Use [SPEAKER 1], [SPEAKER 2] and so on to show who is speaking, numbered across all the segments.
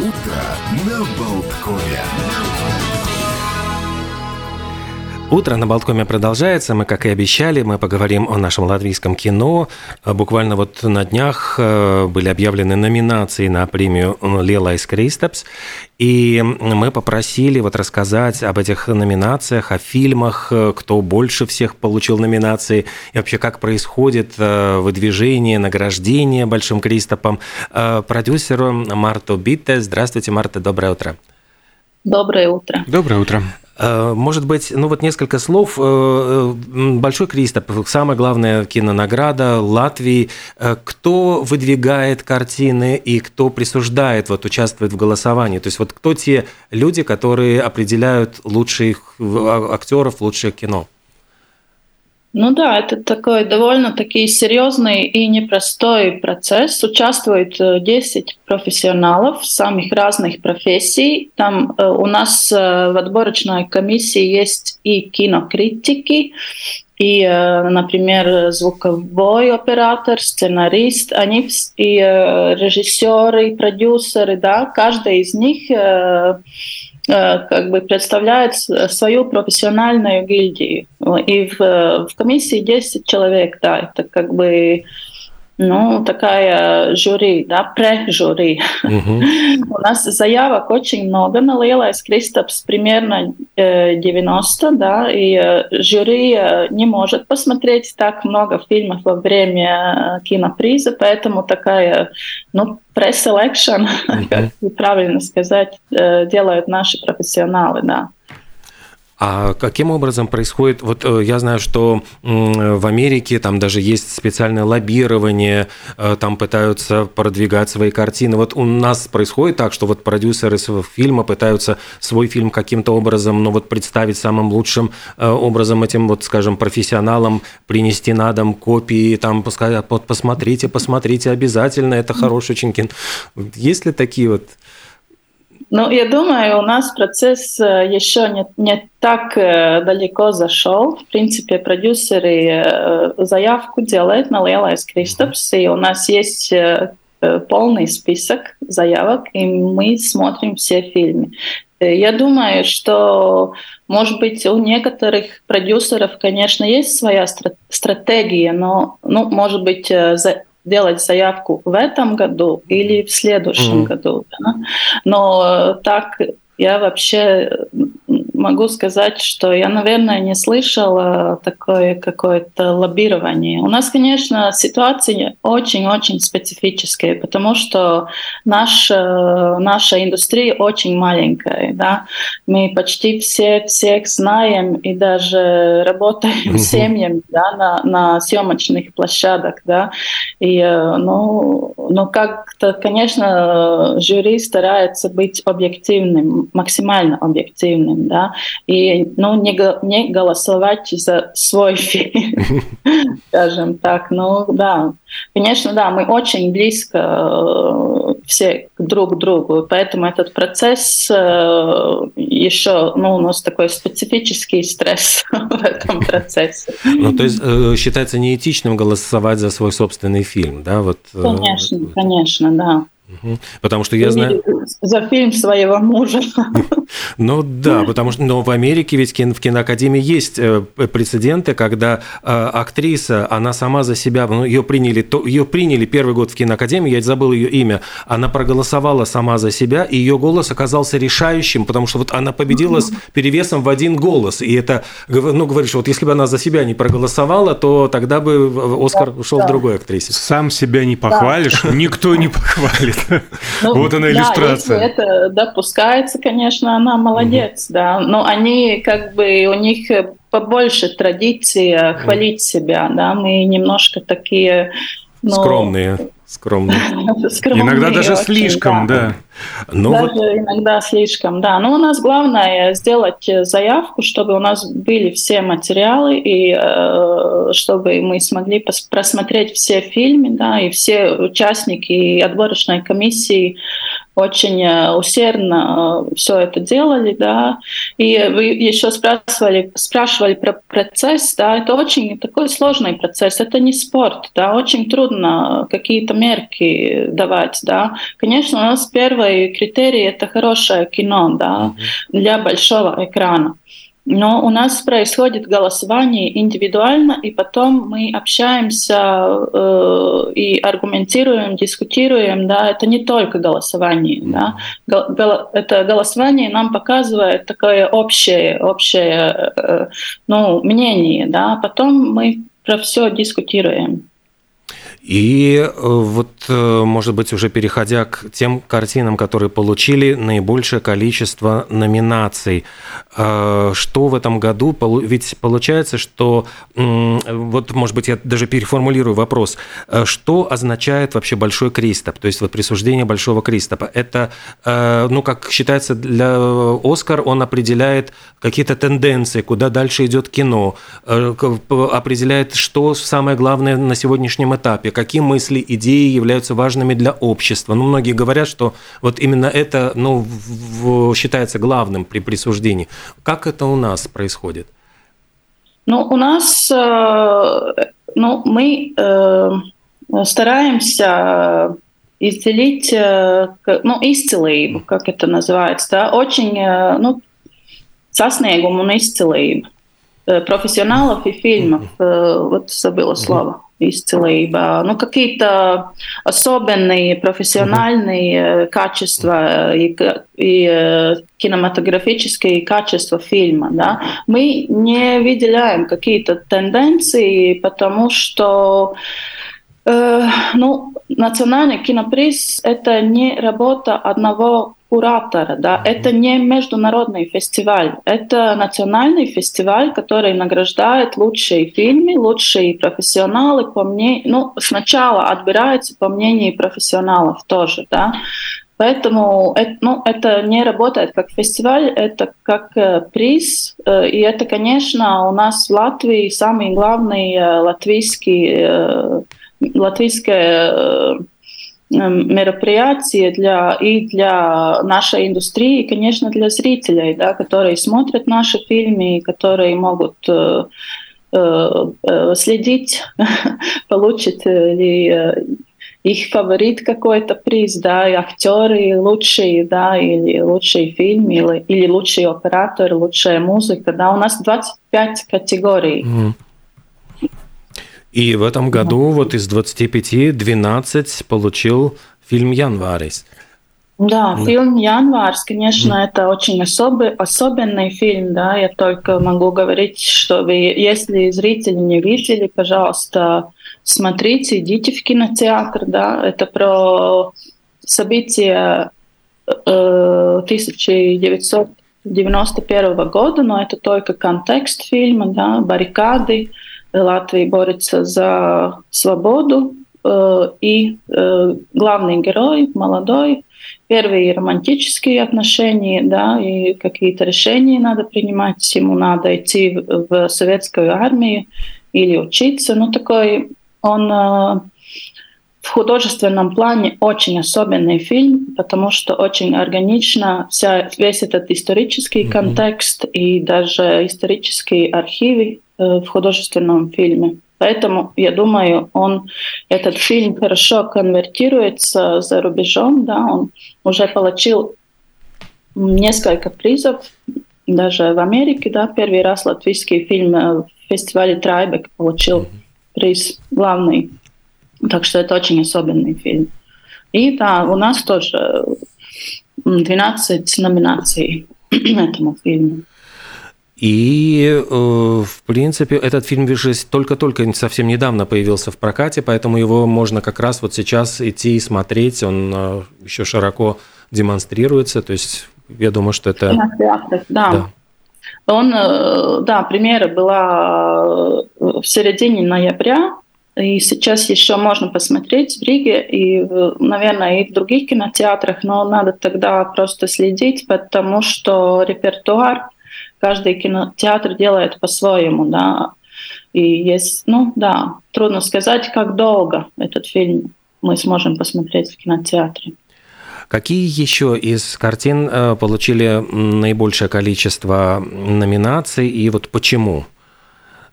[SPEAKER 1] Утро на Болткове.
[SPEAKER 2] Утро на Болткоме продолжается. Мы, как и обещали, мы поговорим о нашем латвийском кино. Буквально вот на днях э, были объявлены номинации на премию «Лелайс Кристапс». И мы попросили вот рассказать об этих номинациях, о фильмах, э, кто больше всех получил номинации, и вообще как происходит э, выдвижение, награждение Большим Кристопом. Продюсеру Марту Битте. Здравствуйте, Марта, доброе утро.
[SPEAKER 3] Доброе утро.
[SPEAKER 2] Доброе утро. Э, может быть, ну вот несколько слов. Э, э, Большой Кристоп, самая главная кинонаграда Латвии. Кто выдвигает картины и кто присуждает, вот участвует в голосовании? То есть вот кто те люди, которые определяют лучших актеров, лучшее кино?
[SPEAKER 3] Ну да, это такой довольно-таки серьезный и непростой процесс. Участвует 10 э, профессионалов самых разных профессий. Там э, у нас э, в отборочной комиссии есть и кинокритики, и, например, звуковой оператор, сценарист, они и режиссеры, и продюсеры, да, каждый из них как бы представляет свою профессиональную гильдию. И в, в комиссии 10 человек, да, это как бы ну, такая жюри, да, пре-жюри. Угу. У нас заявок очень много на Lielais Кристопс, примерно 90, э, да, и э, жюри э, не может посмотреть так много фильмов во время киноприза, поэтому такая, ну, preselection, угу. как правильно сказать, делают наши профессионалы, да.
[SPEAKER 2] А каким образом происходит? Вот э, я знаю, что в Америке там даже есть специальное лоббирование, э, там пытаются продвигать свои картины. Вот у нас происходит так, что вот продюсеры своего фильма пытаются свой фильм каким-то образом, ну вот представить самым лучшим э, образом этим вот, скажем, профессионалам, принести на дом копии, там пускай, посмотрите, посмотрите обязательно, это хороший очень кино. Есть ли такие вот
[SPEAKER 3] ну, я думаю, у нас процесс э, еще не, не так э, далеко зашел. В принципе, продюсеры э, заявку делают на Lielais Кристопс, и у нас есть полный список заявок, и мы смотрим все фильмы. Я думаю, что, может быть, у некоторых продюсеров, конечно, есть своя стратегия, но, ну, может быть, за делать заявку в этом году или в следующем mm-hmm. году. Да? Но так я вообще могу сказать, что я, наверное, не слышала такое какое-то лоббирование. У нас, конечно, ситуация очень-очень специфическая, потому что наша, наша индустрия очень маленькая. Да? Мы почти все всех знаем и даже работаем с семьями да, на, на съемочных площадках. Да? И, э, ну, ну, как-то, конечно, жюри старается быть объективным, максимально объективным. Да? И ну, не, не голосовать за свой фильм, скажем так. Ну да, конечно, да, мы очень близко э, все друг к другу, поэтому этот процесс э, еще, ну, у нас такой специфический стресс в этом процессе.
[SPEAKER 2] Ну, то есть э, считается неэтичным голосовать за свой собственный фильм, да? Вот,
[SPEAKER 3] конечно, конечно, да.
[SPEAKER 2] Потому что я знаю...
[SPEAKER 3] За фильм своего мужа.
[SPEAKER 2] Ну да, потому что но в Америке ведь в киноакадемии есть э, прецеденты, когда э, актриса, она сама за себя, ну, ее приняли, то, ее приняли первый год в киноакадемии, я забыл ее имя, она проголосовала сама за себя, и ее голос оказался решающим, потому что вот она победила с перевесом в один голос, и это, ну, говоришь, вот если бы она за себя не проголосовала, то тогда бы Оскар ушел да. в другой актрисе.
[SPEAKER 4] Сам себя не похвалишь, да. никто не похвалит. Ну, вот она иллюстрация.
[SPEAKER 3] Да, если это допускается, конечно, она молодец, угу. да. Но они как бы у них побольше традиции хвалить себя, да. Мы немножко такие
[SPEAKER 2] ну, скромные. Скромные.
[SPEAKER 4] Скромные Иногда даже очень, слишком, да. да.
[SPEAKER 3] Ну, даже вот... иногда слишком, да. Но у нас главное сделать заявку, чтобы у нас были все материалы и э, чтобы мы смогли просмотреть все фильмы, да, и все участники отборочной комиссии очень э, усердно э, все это делали, да. И вы еще спрашивали, спрашивали про процесс, да, это очень такой сложный процесс, это не спорт, да, очень трудно какие-то мерки давать, да. Конечно, у нас первый критерий это хорошее кино, да, для большого экрана. Но у нас происходит голосование индивидуально, и потом мы общаемся э, и аргументируем, дискутируем. Да, это не только голосование. Да. Это голосование нам показывает такое общее, общее э, ну, мнение. Да. Потом мы про все дискутируем.
[SPEAKER 2] И э, вот, э, может быть, уже переходя к тем картинам, которые получили наибольшее количество номинаций, э, что в этом году, ведь получается, что, вот, может быть, я даже переформулирую вопрос, что означает вообще большой кристоп, то есть вот присуждение большого кристопа? Это, ну, как считается, для Оскар он определяет какие-то тенденции, куда дальше идет кино, определяет, что самое главное на сегодняшнем этапе, какие мысли, идеи являются важными для общества. Ну, многие говорят, что вот именно это ну, в, считается главным при присуждении. Как это у нас происходит?
[SPEAKER 3] Ну, у нас, э, ну, мы э, стараемся исцелить, э, ну, изцелību, как это называется, да, очень, ну, sasniegumu un izcilību профессионалов и фильмов. Вот забыла слово исцелейба. Ну, какие-то особенные профессиональные качества и, и кинематографические качества фильма. Да? Мы не выделяем какие-то тенденции, потому что э, ну, национальный киноприз – это не работа одного куратора. Да? Это не международный фестиваль, это национальный фестиваль, который награждает лучшие фильмы, лучшие профессионалы по мнению, ну, сначала отбирается по мнению профессионалов тоже, да. Поэтому это, ну, это не работает как фестиваль, это как э, приз. Э, и это, конечно, у нас в Латвии самый главный э, латвийский, латвийское мероприятие для, и для нашей индустрии, и, конечно, для зрителей, да, которые смотрят наши фильмы, которые могут э, э, следить, получит ли их фаворит какой-то приз, да, и актеры лучшие, да, или лучший фильм, или, или лучший оператор, лучшая музыка, да, у нас 25 категорий. Mm.
[SPEAKER 2] И в этом году да. вот из 25 12 получил фильм «Январис».
[SPEAKER 3] Да, фильм «Январс», конечно, mm. это очень особый, особенный фильм, да, я только могу говорить, что вы, если зрители не видели, пожалуйста, смотрите, идите в кинотеатр, да, это про события э, 1991 года, но это только контекст фильма, да, баррикады, Латвия борется за свободу, э, и э, главный герой молодой, первые романтические отношения, да, и какие-то решения надо принимать, ему надо идти в советскую армию или учиться. Ну, такой он э, в художественном плане очень особенный фильм, потому что очень органично вся, весь этот исторический mm-hmm. контекст и даже исторические архивы в художественном фильме. Поэтому, я думаю, он, этот фильм хорошо конвертируется за рубежом. Да, он уже получил несколько призов, даже в Америке. Да, первый раз латвийский фильм э, в фестивале Трайбек получил приз главный. Так что это очень особенный фильм. И да, у нас тоже 12 номинаций этому фильму.
[SPEAKER 2] И, э, в принципе, этот фильм только-только совсем недавно появился в прокате, поэтому его можно как раз вот сейчас идти и смотреть. Он э, еще широко демонстрируется. То есть я думаю, что это...
[SPEAKER 3] Да. да. Он, э, да, премьера была в середине ноября, и сейчас еще можно посмотреть в Риге и, наверное, и в других кинотеатрах, но надо тогда просто следить, потому что репертуар каждый кинотеатр делает по-своему, да. И есть, ну да, трудно сказать, как долго этот фильм мы сможем посмотреть в кинотеатре.
[SPEAKER 2] Какие еще из картин э, получили наибольшее количество номинаций и вот почему?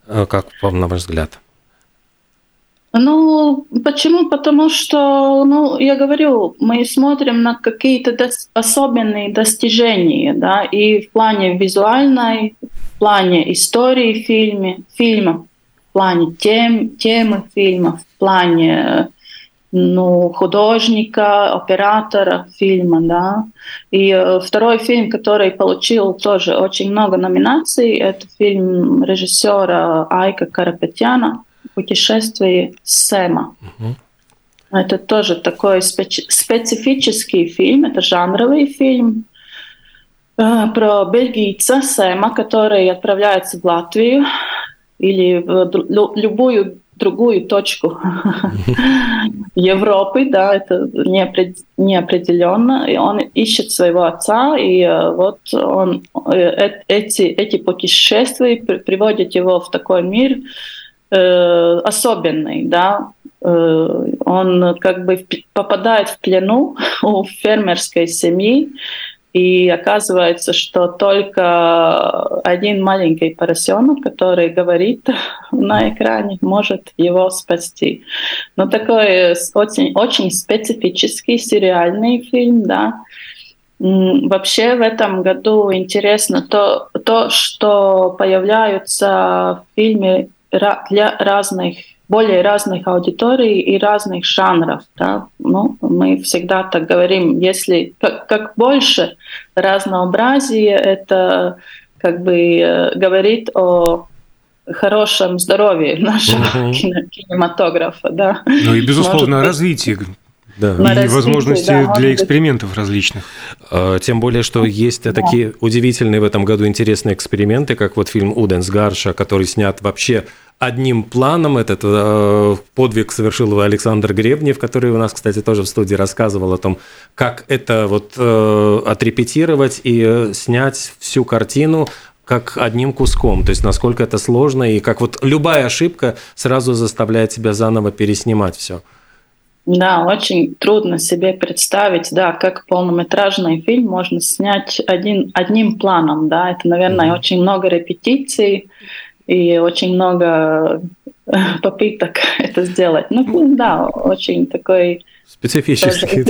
[SPEAKER 2] Э, как вам, на ваш взгляд?
[SPEAKER 3] Ну, почему? Потому что, ну, я говорю, мы смотрим на какие-то дос- особенные достижения, да, и в плане визуальной, в плане истории фильма, фильма, в плане тем, темы фильма, в плане ну, художника, оператора фильма, да. И э, второй фильм, который получил тоже очень много номинаций, это фильм режиссера Айка Карапетяна «Путешествие Сэма». Угу. Это тоже такой специ специфический фильм, это жанровый фильм э, про бельгийца Сэма, который отправляется в Латвию или в любую другую точку Европы, да, это неопределенно. И он ищет своего отца, и э, вот он э, эти, эти путешествия приводят его в такой мир э, особенный, да. Он как бы попадает в плену у фермерской семьи, и оказывается, что только один маленький поросенок, который говорит на экране, может его спасти. Но такой очень, очень специфический сериальный фильм, да. Вообще в этом году интересно то, то что появляются в фильме для разных более разных аудиторий и разных жанров. Да? Ну, мы всегда так говорим, если как, как больше разнообразия, это как бы э, говорит о хорошем здоровье нашего uh-huh. кинематографа. Да.
[SPEAKER 4] Ну и, безусловно, Может, да. и развитие, возможности да, для экспериментов быть. различных.
[SPEAKER 2] А, тем более, что есть да. такие удивительные в этом году интересные эксперименты, как вот фильм «Уденс Гарша», который снят вообще одним планом. Этот э, подвиг совершил Александр Гребнев, который у нас, кстати, тоже в студии рассказывал о том, как это вот э, отрепетировать и э, снять всю картину как одним куском, то есть насколько это сложно и как вот любая ошибка сразу заставляет себя заново переснимать все.
[SPEAKER 3] Да, очень трудно себе представить, да, как полнометражный фильм можно снять один, одним планом, да, это, наверное, mm-hmm. очень много репетиций, и очень много попыток это сделать. Ну, да, очень такой
[SPEAKER 2] Специфический.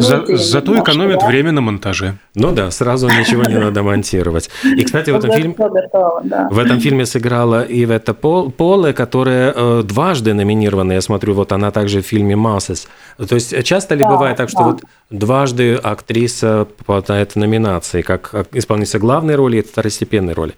[SPEAKER 4] За, зато экономит да? время на монтаже.
[SPEAKER 2] Ну да, сразу ничего не надо монтировать. И, кстати, в этом, фильме, в этом фильме сыграла Ивета Поле, которая э, дважды номинирована. Я смотрю, вот она также в фильме «Массес». То есть часто ли да, бывает так, что да. вот дважды актриса попадает в номинации, как исполнительница главной роли и второстепенной роли?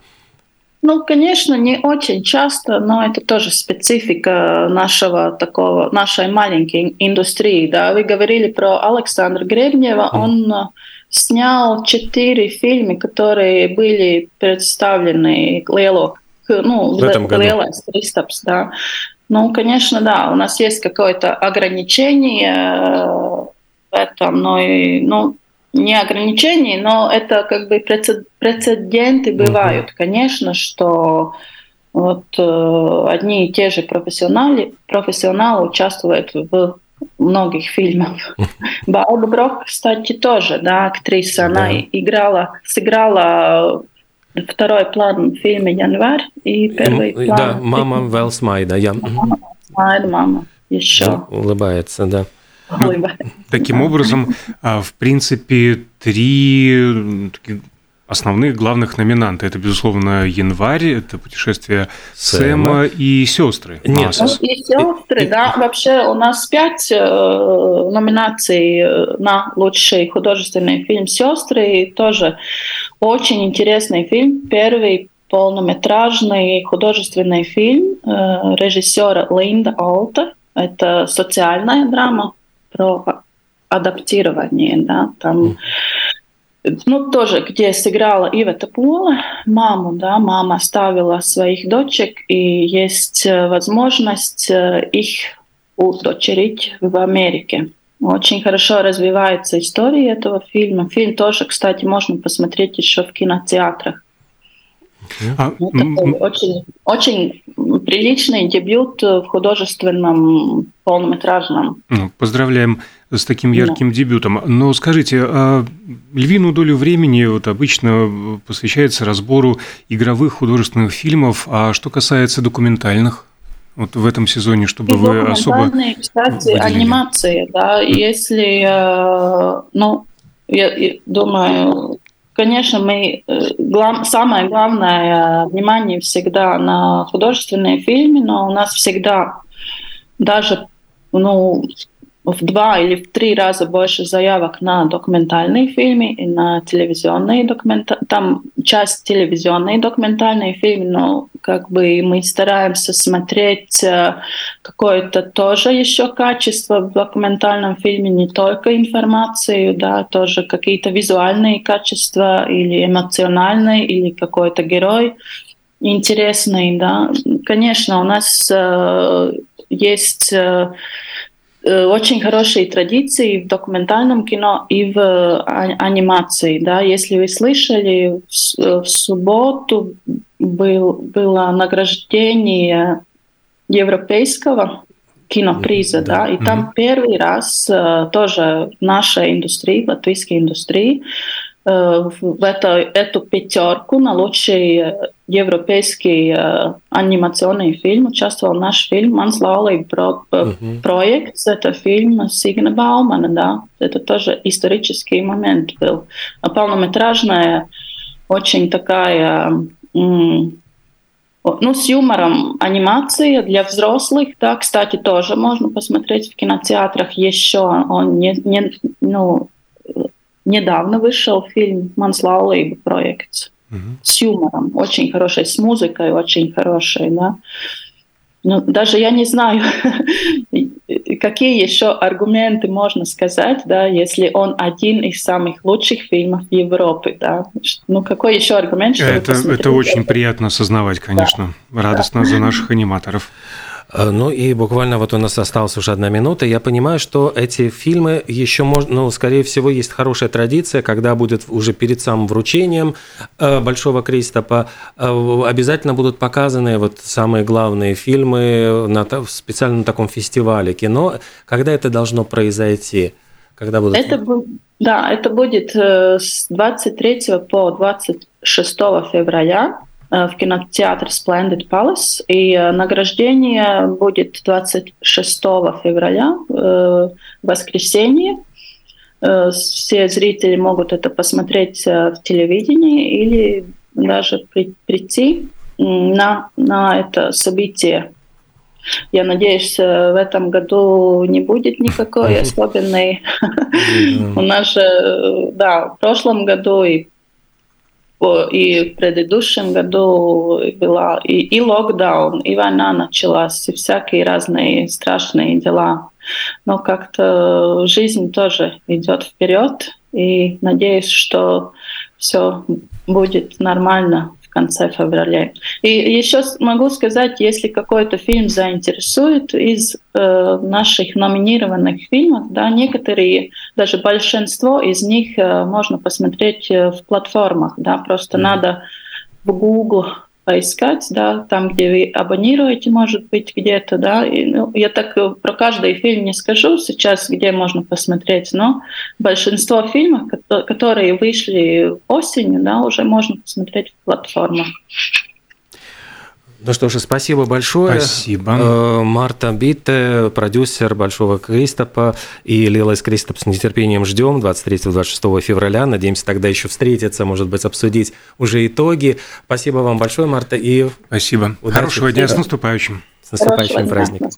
[SPEAKER 3] Ну, конечно, не очень часто, но это тоже специфика нашего такого, нашей маленькой индустрии. Да, вы говорили про Александра Гребнева, он э, снял четыре фильма, которые были представлены Лело, ну, в этом году. Да. Ну, конечно, да, у нас есть какое-то ограничение э, в этом, но и, ну, не ограничений, но это как бы прецеденты бывают, uh-huh. конечно, что вот э, одни и те же профессионалы, профессионалы участвуют в многих фильмах. Бауба Брок, кстати, тоже, да, актриса, она играла, сыграла второй план в фильме «Январь» и первый
[SPEAKER 2] ну, план... Да, «Мама Велсмайда», я...
[SPEAKER 3] Мама, мама, еще.
[SPEAKER 2] Улыбается, да.
[SPEAKER 4] Таким образом, а, в принципе, три основных главных номинанта. Это, безусловно, январь, это путешествие Сэма, Сэма и сестры.
[SPEAKER 3] Нет. Ну, и сестры, да. Вообще у нас пять э, номинаций э, на лучший художественный фильм Сестры. И тоже очень интересный фильм. Первый полнометражный художественный фильм э, режиссера Линда Алта. Это социальная драма про адаптирование, да, там, ну, тоже, где сыграла Ивета Пола, маму, да, мама оставила своих дочек, и есть э, возможность э, их удочерить в Америке. Очень хорошо развивается история этого фильма. Фильм тоже, кстати, можно посмотреть еще в кинотеатрах. А, ну, очень, очень приличный дебют в художественном полнометражном.
[SPEAKER 4] Ну, поздравляем с таким ярким да. дебютом. Но скажите, а львиную долю времени вот обычно посвящается разбору игровых художественных фильмов, а что касается документальных? Вот в этом сезоне, чтобы вы особо
[SPEAKER 3] кстати, выделили. анимации, да, если, э, ну, я, я думаю, конечно, мы э, глав, самое главное внимание всегда на художественные фильмы, но у нас всегда даже ну, в два или в три раза больше заявок на документальные фильмы и на телевизионные документальные. Там часть телевизионные документальные фильмы, но как бы мы стараемся смотреть э, какое-то тоже еще качество в документальном фильме, не только информацию, да, тоже какие-то визуальные качества или эмоциональные, или какой-то герой интересный, да. Конечно, у нас э, есть э, очень хорошие традиции в документальном кино и в а, анимации. Да? Если вы слышали, в, э, в субботу был, было награждение европейского киноприза, да, да? и там первый раз э, тоже в латвийской индустрии, Э, в эту, эту пятерку на лучший европейский э, анимационный фильм участвовал наш фильм «Манс Лаулība» про, uh-huh. проект. Это фильм Сигна Баумана, да. Это тоже исторический момент был. Полнометражная, очень такая ну, с юмором анимация для взрослых, да, кстати, тоже можно посмотреть в кинотеатрах еще. Он не, не, ну, Недавно вышел фильм «Манслаулība» проект угу. с юмором, очень хороший, с музыкой очень хорошей, да. Ну, даже я не знаю, какие еще аргументы можно сказать, да, если он один из самых лучших фильмов в Европе, да. Ну, какой еще аргумент?
[SPEAKER 4] Что это, это очень приятно осознавать, конечно. Да. Радостно да. за наших аниматоров.
[SPEAKER 2] Э, ну и буквально вот у нас осталась уже одна минута. Я понимаю, что эти фильмы еще можно, ну, скорее всего, есть хорошая традиция, когда будет уже перед самым вручением э, Большого Кристопа э, обязательно будут показаны вот самые главные фильмы на, специально на таком фестивале кино. Когда это должно произойти? Когда будут...
[SPEAKER 3] Это, да, это будет с 23 по 26 февраля. Э, в кинотеатр Splendid Palace. И э, награждение будет 26 февраля, э, воскресенье. Все зрители могут это посмотреть в телевидении или даже прийти на, на это событие. Я надеюсь, в этом году не будет никакой особенной. У нас же, да, в прошлом году и и в предыдущем году была и, и локдаун, и война началась, и всякие разные страшные дела. Но как-то жизнь тоже идет вперед, и надеюсь, что все будет нормально конце февраля. И еще могу сказать, если какой-то фильм заинтересует из э, наших номинированных фильмов, да, некоторые, даже большинство из них э, можно посмотреть э, в платформах, да, просто mm-hmm. надо в Google поискать, да, там, где вы абонируете, может быть, где-то, да. И, ну, я так э, про каждый фильм не скажу сейчас, где можно посмотреть, но большинство фильмов, которые вышли осенью, да, уже можно посмотреть в платформах.
[SPEAKER 2] Ну что ж, спасибо большое.
[SPEAKER 4] Спасибо.
[SPEAKER 2] Э, Марта Битте, продюсер Большого Кристопа и Лилайс Кристоп с нетерпением ждем 23-26 февраля. Надеемся тогда еще встретиться, может быть, обсудить уже итоги. Спасибо вам большое, Марта, и
[SPEAKER 4] Спасибо. Удачи. Хорошего дня, с наступающим.
[SPEAKER 2] С наступающим праздником.